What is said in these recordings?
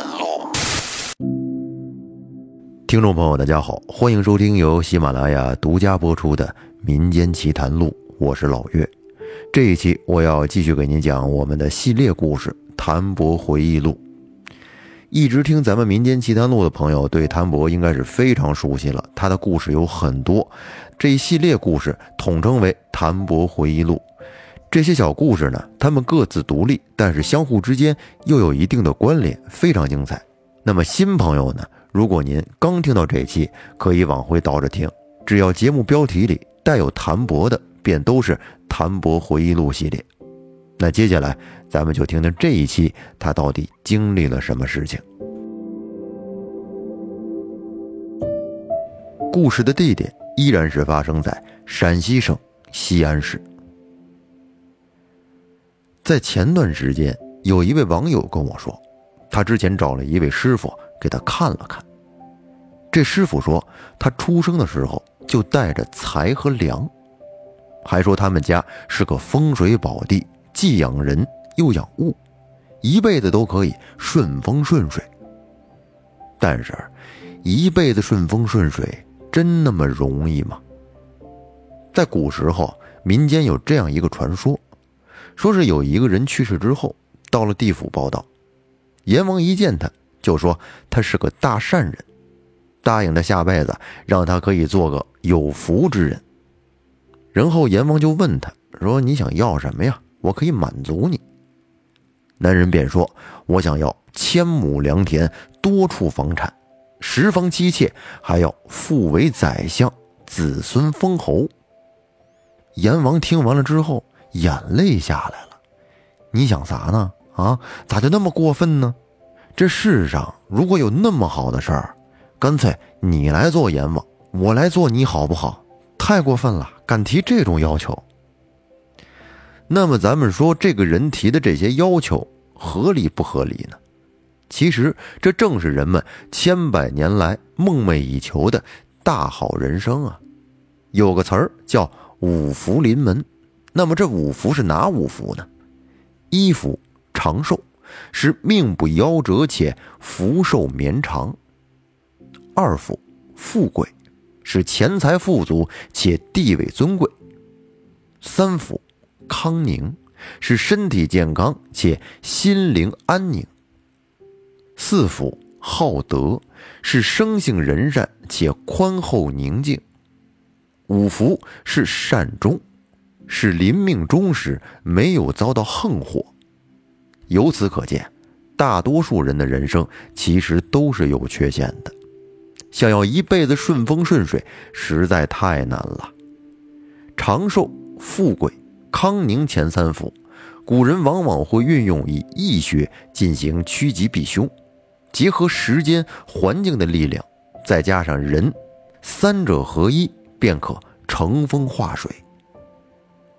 探路。听众朋友，大家好，欢迎收听由喜马拉雅独家播出的《民间奇谈录》，我是老岳。这一期我要继续给您讲我们的系列故事《谭伯回忆录》。一直听咱们《民间奇谈录》的朋友，对谭伯应该是非常熟悉了。他的故事有很多，这一系列故事统称为《谭伯回忆录》。这些小故事呢，他们各自独立，但是相互之间又有一定的关联，非常精彩。那么新朋友呢，如果您刚听到这一期，可以往回倒着听，只要节目标题里带有谭博的，便都是《谭博回忆录》系列。那接下来咱们就听听这一期他到底经历了什么事情。故事的地点依然是发生在陕西省西安市。在前段时间，有一位网友跟我说，他之前找了一位师傅给他看了看。这师傅说，他出生的时候就带着财和粮，还说他们家是个风水宝地，既养人又养物，一辈子都可以顺风顺水。但是，一辈子顺风顺水真那么容易吗？在古时候，民间有这样一个传说。说是有一个人去世之后，到了地府报道，阎王一见他就说他是个大善人，答应他下辈子让他可以做个有福之人。然后阎王就问他说：“你想要什么呀？我可以满足你。”男人便说：“我想要千亩良田、多处房产、十房妻妾，还要父为宰相，子孙封侯。”阎王听完了之后。眼泪下来了，你想啥呢？啊，咋就那么过分呢？这世上如果有那么好的事儿，干脆你来做阎王，我来做你好不好？太过分了，敢提这种要求。那么咱们说，这个人提的这些要求合理不合理呢？其实这正是人们千百年来梦寐以求的大好人生啊！有个词儿叫五福临门。那么这五福是哪五福呢？一福长寿，是命不夭折且福寿绵长；二福富贵，是钱财富足且地位尊贵；三福康宁，是身体健康且心灵安宁；四福好德，是生性仁善且宽厚宁静；五福是善终。是临命终时没有遭到横祸，由此可见，大多数人的人生其实都是有缺陷的。想要一辈子顺风顺水，实在太难了。长寿、富贵、康宁前三福，古人往往会运用以易学进行趋吉避凶，结合时间、环境的力量，再加上人，三者合一，便可乘风化水。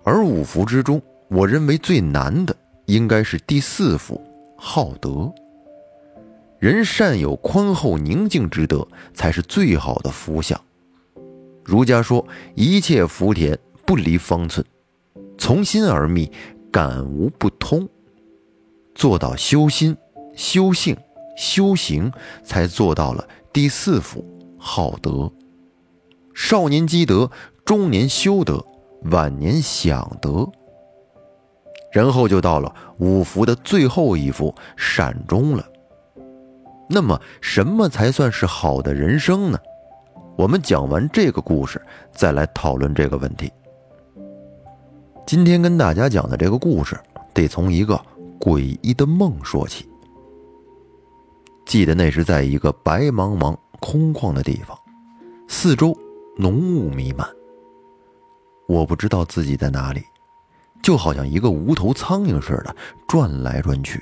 而五福之中，我认为最难的应该是第四福好德。人善有宽厚宁静之德，才是最好的福相。儒家说：“一切福田不离方寸，从心而觅，感无不通。”做到修心、修性、修行，才做到了第四福好德。少年积德，中年修德。晚年享得，然后就到了五福的最后一福善终了。那么，什么才算是好的人生呢？我们讲完这个故事，再来讨论这个问题。今天跟大家讲的这个故事，得从一个诡异的梦说起。记得那是在一个白茫茫、空旷的地方，四周浓雾弥漫。我不知道自己在哪里，就好像一个无头苍蝇似的转来转去。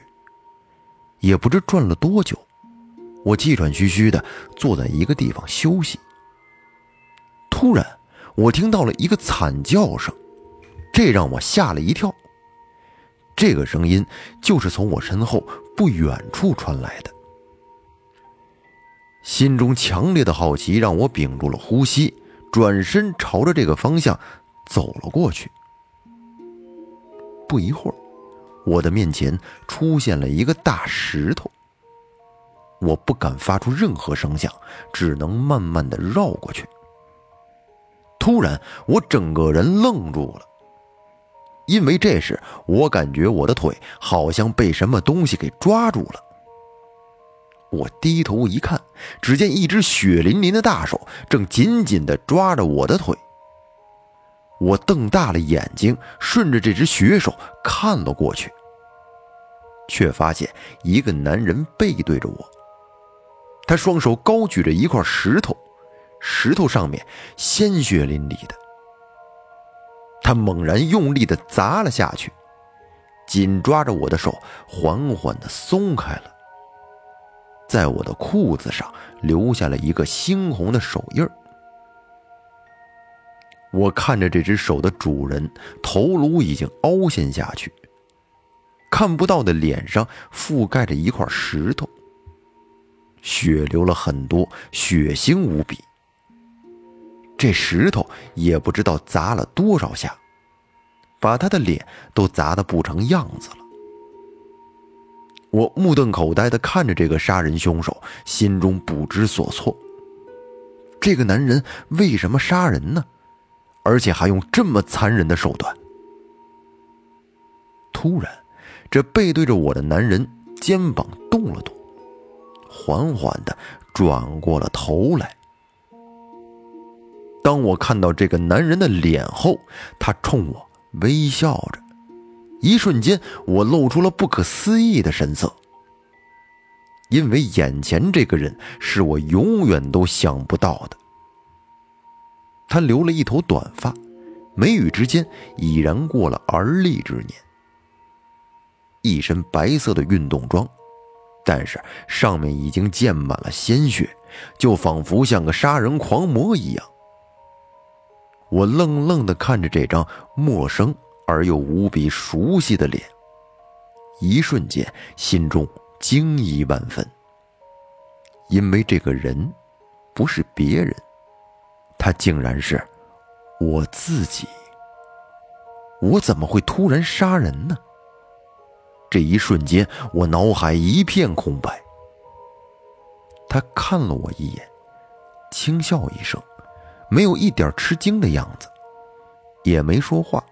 也不知转了多久，我气喘吁吁的坐在一个地方休息。突然，我听到了一个惨叫声，这让我吓了一跳。这个声音就是从我身后不远处传来的。心中强烈的好奇让我屏住了呼吸，转身朝着这个方向。走了过去，不一会儿，我的面前出现了一个大石头。我不敢发出任何声响，只能慢慢的绕过去。突然，我整个人愣住了，因为这时我感觉我的腿好像被什么东西给抓住了。我低头一看，只见一只血淋淋的大手正紧紧的抓着我的腿。我瞪大了眼睛，顺着这只血手看了过去，却发现一个男人背对着我。他双手高举着一块石头，石头上面鲜血淋漓的。他猛然用力的砸了下去，紧抓着我的手缓缓的松开了。在我的裤子上留下了一个猩红的手印儿。我看着这只手的主人头颅已经凹陷下去，看不到的脸上覆盖着一块石头，血流了很多，血腥无比。这石头也不知道砸了多少下，把他的脸都砸得不成样子了。我目瞪口呆地看着这个杀人凶手，心中不知所措。这个男人为什么杀人呢？而且还用这么残忍的手段？突然，这背对着我的男人肩膀动了动，缓缓地转过了头来。当我看到这个男人的脸后，他冲我微笑着。一瞬间，我露出了不可思议的神色，因为眼前这个人是我永远都想不到的。他留了一头短发，眉宇之间已然过了而立之年，一身白色的运动装，但是上面已经溅满了鲜血，就仿佛像个杀人狂魔一样。我愣愣地看着这张陌生。而又无比熟悉的脸，一瞬间心中惊疑万分。因为这个人不是别人，他竟然是我自己。我怎么会突然杀人呢？这一瞬间，我脑海一片空白。他看了我一眼，轻笑一声，没有一点吃惊的样子，也没说话。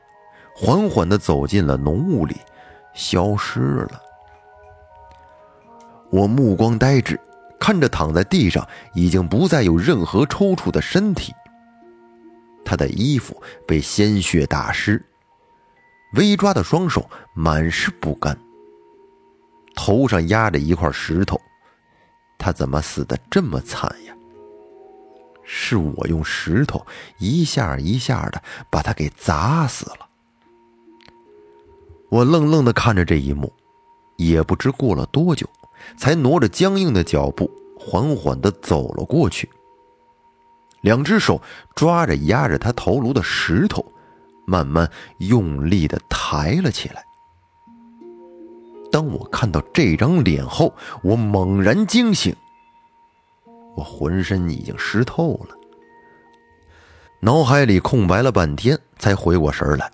缓缓地走进了浓雾里，消失了。我目光呆滞，看着躺在地上已经不再有任何抽搐的身体。他的衣服被鲜血打湿，微抓的双手满是不甘。头上压着一块石头，他怎么死的这么惨呀？是我用石头一下一下的把他给砸死了。我愣愣地看着这一幕，也不知过了多久，才挪着僵硬的脚步，缓缓地走了过去。两只手抓着压着他头颅的石头，慢慢用力地抬了起来。当我看到这张脸后，我猛然惊醒，我浑身已经湿透了，脑海里空白了半天，才回过神来。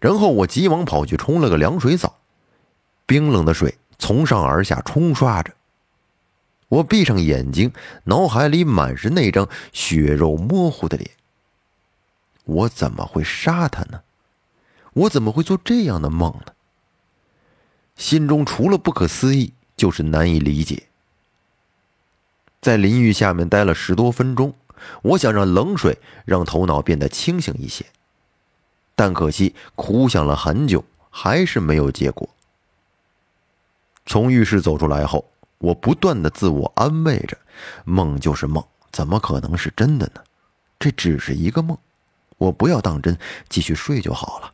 然后我急忙跑去冲了个凉水澡，冰冷的水从上而下冲刷着。我闭上眼睛，脑海里满是那张血肉模糊的脸。我怎么会杀他呢？我怎么会做这样的梦呢？心中除了不可思议，就是难以理解。在淋浴下面待了十多分钟，我想让冷水让头脑变得清醒一些。但可惜，苦想了很久，还是没有结果。从浴室走出来后，我不断的自我安慰着：梦就是梦，怎么可能是真的呢？这只是一个梦，我不要当真，继续睡就好了。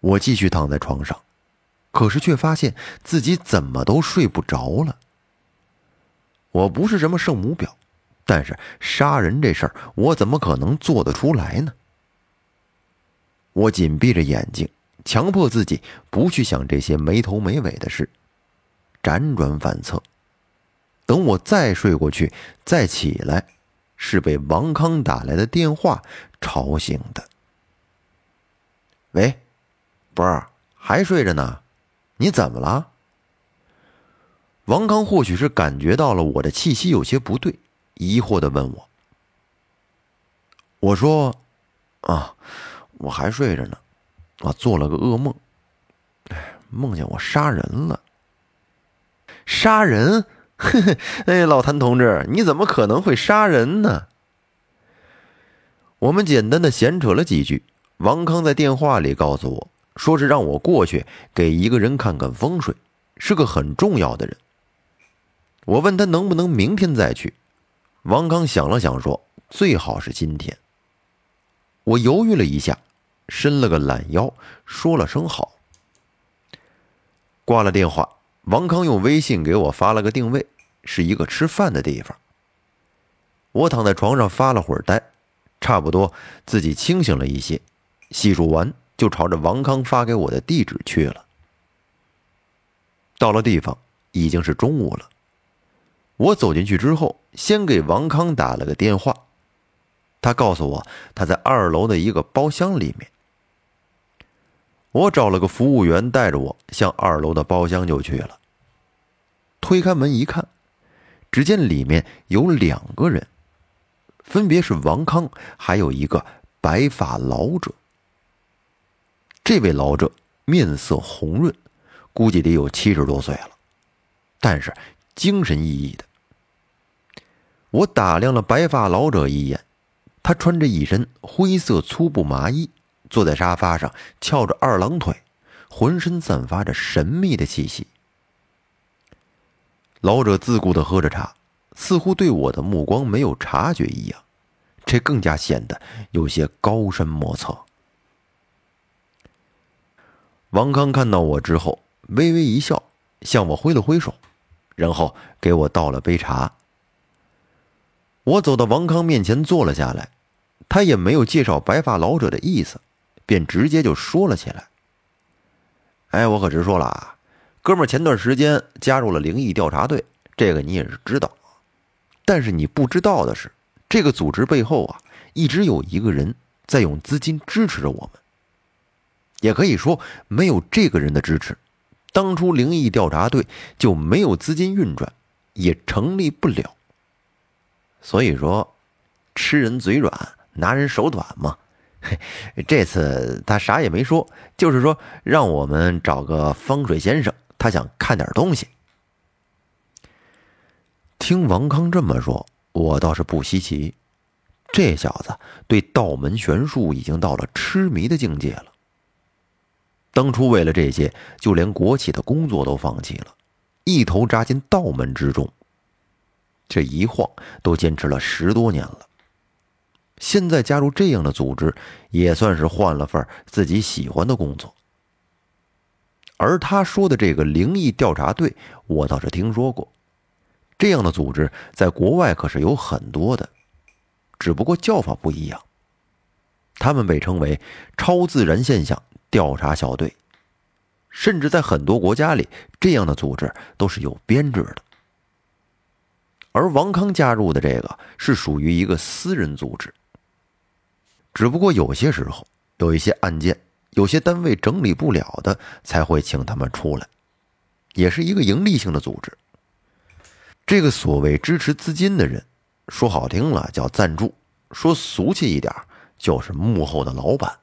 我继续躺在床上，可是却发现自己怎么都睡不着了。我不是什么圣母婊，但是杀人这事儿，我怎么可能做得出来呢？我紧闭着眼睛，强迫自己不去想这些没头没尾的事，辗转反侧。等我再睡过去，再起来，是被王康打来的电话吵醒的。喂，波儿，还睡着呢？你怎么了？王康或许是感觉到了我的气息有些不对，疑惑的问我：“我说，啊，我还睡着呢，我做了个噩梦，哎，梦见我杀人了。杀人？嘿嘿哎，老谭同志，你怎么可能会杀人呢？”我们简单的闲扯了几句。王康在电话里告诉我，说是让我过去给一个人看看风水，是个很重要的人。我问他能不能明天再去，王康想了想说：“最好是今天。”我犹豫了一下，伸了个懒腰，说了声好。挂了电话，王康用微信给我发了个定位，是一个吃饭的地方。我躺在床上发了会儿呆。差不多，自己清醒了一些，洗漱完就朝着王康发给我的地址去了。到了地方，已经是中午了。我走进去之后，先给王康打了个电话，他告诉我他在二楼的一个包厢里面。我找了个服务员带着我向二楼的包厢就去了。推开门一看，只见里面有两个人。分别是王康，还有一个白发老者。这位老者面色红润，估计得有七十多岁了，但是精神奕奕的。我打量了白发老者一眼，他穿着一身灰色粗布麻衣，坐在沙发上翘着二郎腿，浑身散发着神秘的气息。老者自顾的喝着茶。似乎对我的目光没有察觉一样，这更加显得有些高深莫测。王康看到我之后，微微一笑，向我挥了挥手，然后给我倒了杯茶。我走到王康面前坐了下来，他也没有介绍白发老者的意思，便直接就说了起来：“哎，我可直说了啊，哥们儿前段时间加入了灵异调查队，这个你也是知道。”但是你不知道的是，这个组织背后啊，一直有一个人在用资金支持着我们。也可以说，没有这个人的支持，当初灵异调查队就没有资金运转，也成立不了。所以说，吃人嘴软，拿人手短嘛。这次他啥也没说，就是说让我们找个风水先生，他想看点东西。听王康这么说，我倒是不稀奇。这小子对道门玄术已经到了痴迷的境界了。当初为了这些，就连国企的工作都放弃了，一头扎进道门之中。这一晃都坚持了十多年了。现在加入这样的组织，也算是换了份自己喜欢的工作。而他说的这个灵异调查队，我倒是听说过。这样的组织在国外可是有很多的，只不过叫法不一样。他们被称为“超自然现象调查小队”，甚至在很多国家里，这样的组织都是有编制的。而王康加入的这个是属于一个私人组织，只不过有些时候有一些案件，有些单位整理不了的，才会请他们出来，也是一个盈利性的组织。这个所谓支持资金的人，说好听了叫赞助，说俗气一点就是幕后的老板。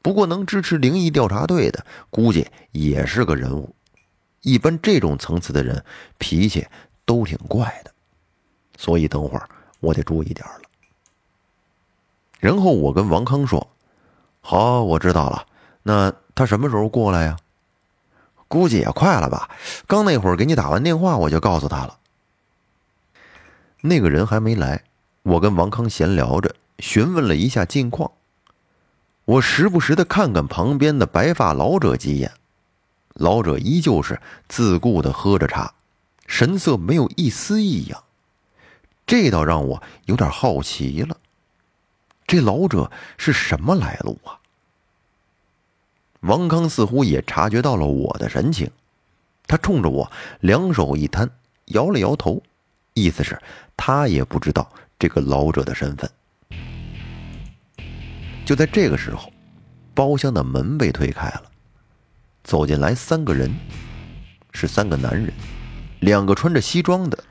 不过能支持灵异调查队的，估计也是个人物。一般这种层次的人脾气都挺怪的，所以等会儿我得注意点了。然后我跟王康说：“好，我知道了。那他什么时候过来呀？”估计也快了吧，刚那会儿给你打完电话，我就告诉他了。那个人还没来，我跟王康闲聊着，询问了一下近况。我时不时的看看旁边的白发老者几眼，老者依旧是自顾的喝着茶，神色没有一丝异样。这倒让我有点好奇了，这老者是什么来路啊？王康似乎也察觉到了我的神情，他冲着我两手一摊，摇了摇头，意思是他也不知道这个老者的身份。就在这个时候，包厢的门被推开了，走进来三个人，是三个男人，两个穿着西装的，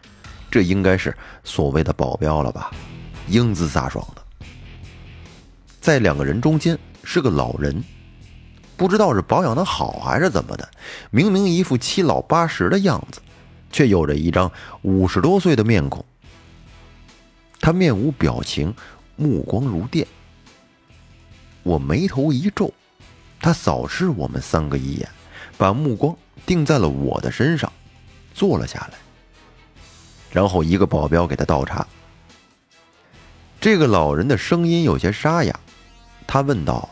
这应该是所谓的保镖了吧？英姿飒爽的。在两个人中间是个老人，不知道是保养的好还是怎么的，明明一副七老八十的样子，却有着一张五十多岁的面孔。他面无表情，目光如电。我眉头一皱，他扫视我们三个一眼，把目光定在了我的身上，坐了下来。然后一个保镖给他倒茶。这个老人的声音有些沙哑，他问道：“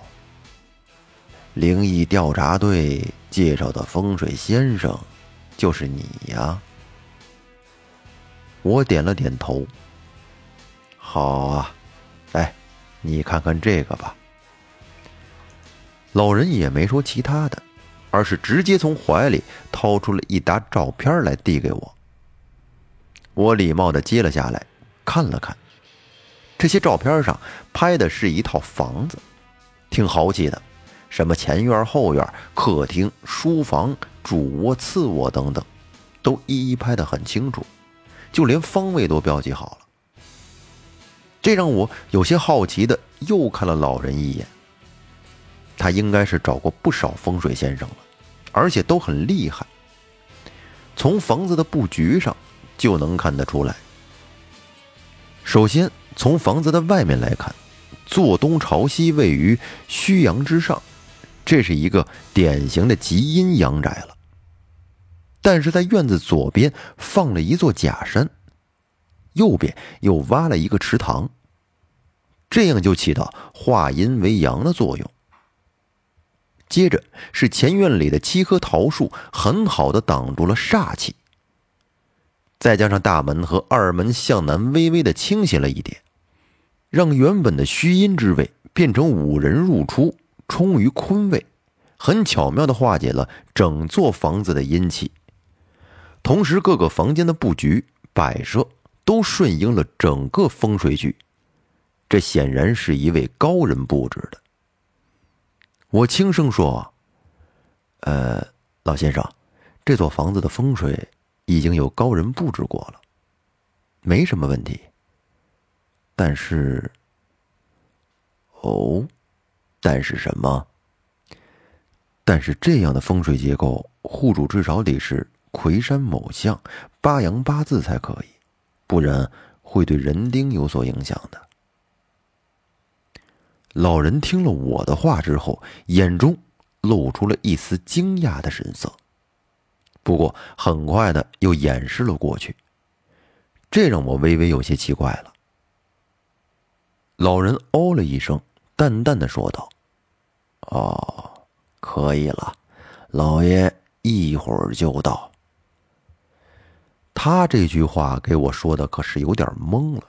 灵异调查队介绍的风水先生，就是你呀？”我点了点头。好啊，来，你看看这个吧。老人也没说其他的，而是直接从怀里掏出了一沓照片来递给我。我礼貌的接了下来，看了看，这些照片上拍的是一套房子，挺豪气的，什么前院、后院、客厅、书房、主卧、次卧等等，都一一拍的很清楚，就连方位都标记好了。这让我有些好奇的又看了老人一眼。他应该是找过不少风水先生了，而且都很厉害。从房子的布局上就能看得出来。首先从房子的外面来看，坐东朝西，位于虚阳之上，这是一个典型的极阴阳宅了。但是在院子左边放了一座假山。右边又挖了一个池塘，这样就起到化阴为阳的作用。接着是前院里的七棵桃树，很好的挡住了煞气。再加上大门和二门向南微微的倾斜了一点，让原本的虚阴之位变成五人入出，冲于坤位，很巧妙的化解了整座房子的阴气。同时，各个房间的布局摆设。都顺应了整个风水局，这显然是一位高人布置的。我轻声说：“呃，老先生，这座房子的风水已经有高人布置过了，没什么问题。但是，哦，但是什么？但是这样的风水结构，户主至少得是魁山某相，八阳八字才可以。”不然会对人丁有所影响的。老人听了我的话之后，眼中露出了一丝惊讶的神色，不过很快的又掩饰了过去，这让我微微有些奇怪了。老人哦了一声，淡淡的说道：“哦，可以了，老爷一会儿就到。”他这句话给我说的可是有点懵了。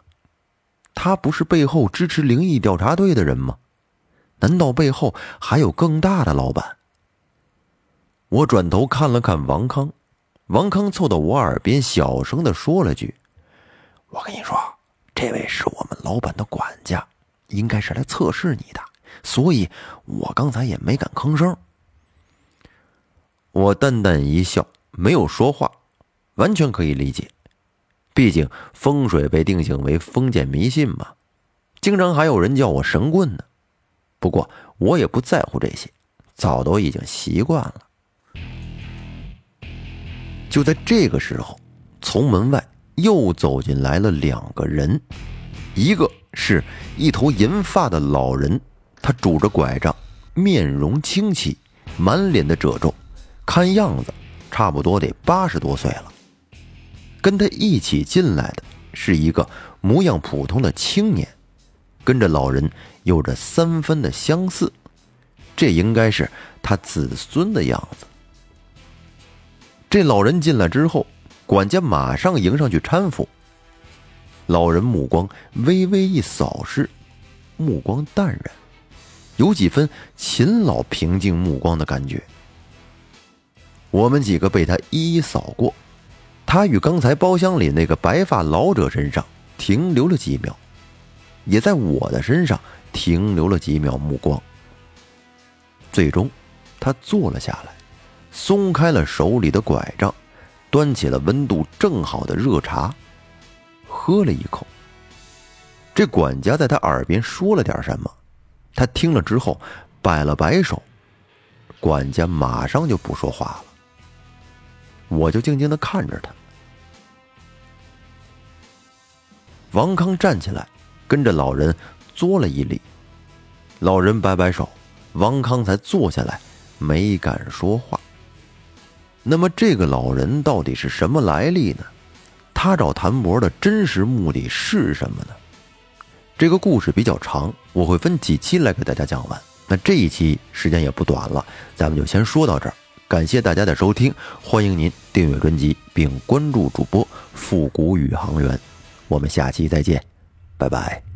他不是背后支持灵异调查队的人吗？难道背后还有更大的老板？我转头看了看王康，王康凑到我耳边小声的说了句：“我跟你说，这位是我们老板的管家，应该是来测试你的，所以我刚才也没敢吭声。”我淡淡一笑，没有说话。完全可以理解，毕竟风水被定性为封建迷信嘛，经常还有人叫我神棍呢。不过我也不在乎这些，早都已经习惯了。就在这个时候，从门外又走进来了两个人，一个是一头银发的老人，他拄着拐杖，面容清奇，满脸的褶皱，看样子差不多得八十多岁了。跟他一起进来的是一个模样普通的青年，跟着老人有着三分的相似，这应该是他子孙的样子。这老人进来之后，管家马上迎上去搀扶。老人目光微微一扫视，目光淡然，有几分秦老平静目光的感觉。我们几个被他一一扫过。他与刚才包厢里那个白发老者身上停留了几秒，也在我的身上停留了几秒目光。最终，他坐了下来，松开了手里的拐杖，端起了温度正好的热茶，喝了一口。这管家在他耳边说了点什么，他听了之后摆了摆手，管家马上就不说话了。我就静静的看着他。王康站起来，跟着老人作了一礼，老人摆摆手，王康才坐下来，没敢说话。那么这个老人到底是什么来历呢？他找谭博的真实目的是什么呢？这个故事比较长，我会分几期来给大家讲完。那这一期时间也不短了，咱们就先说到这儿。感谢大家的收听，欢迎您订阅专辑并关注主播复古宇航员。我们下期再见，拜拜。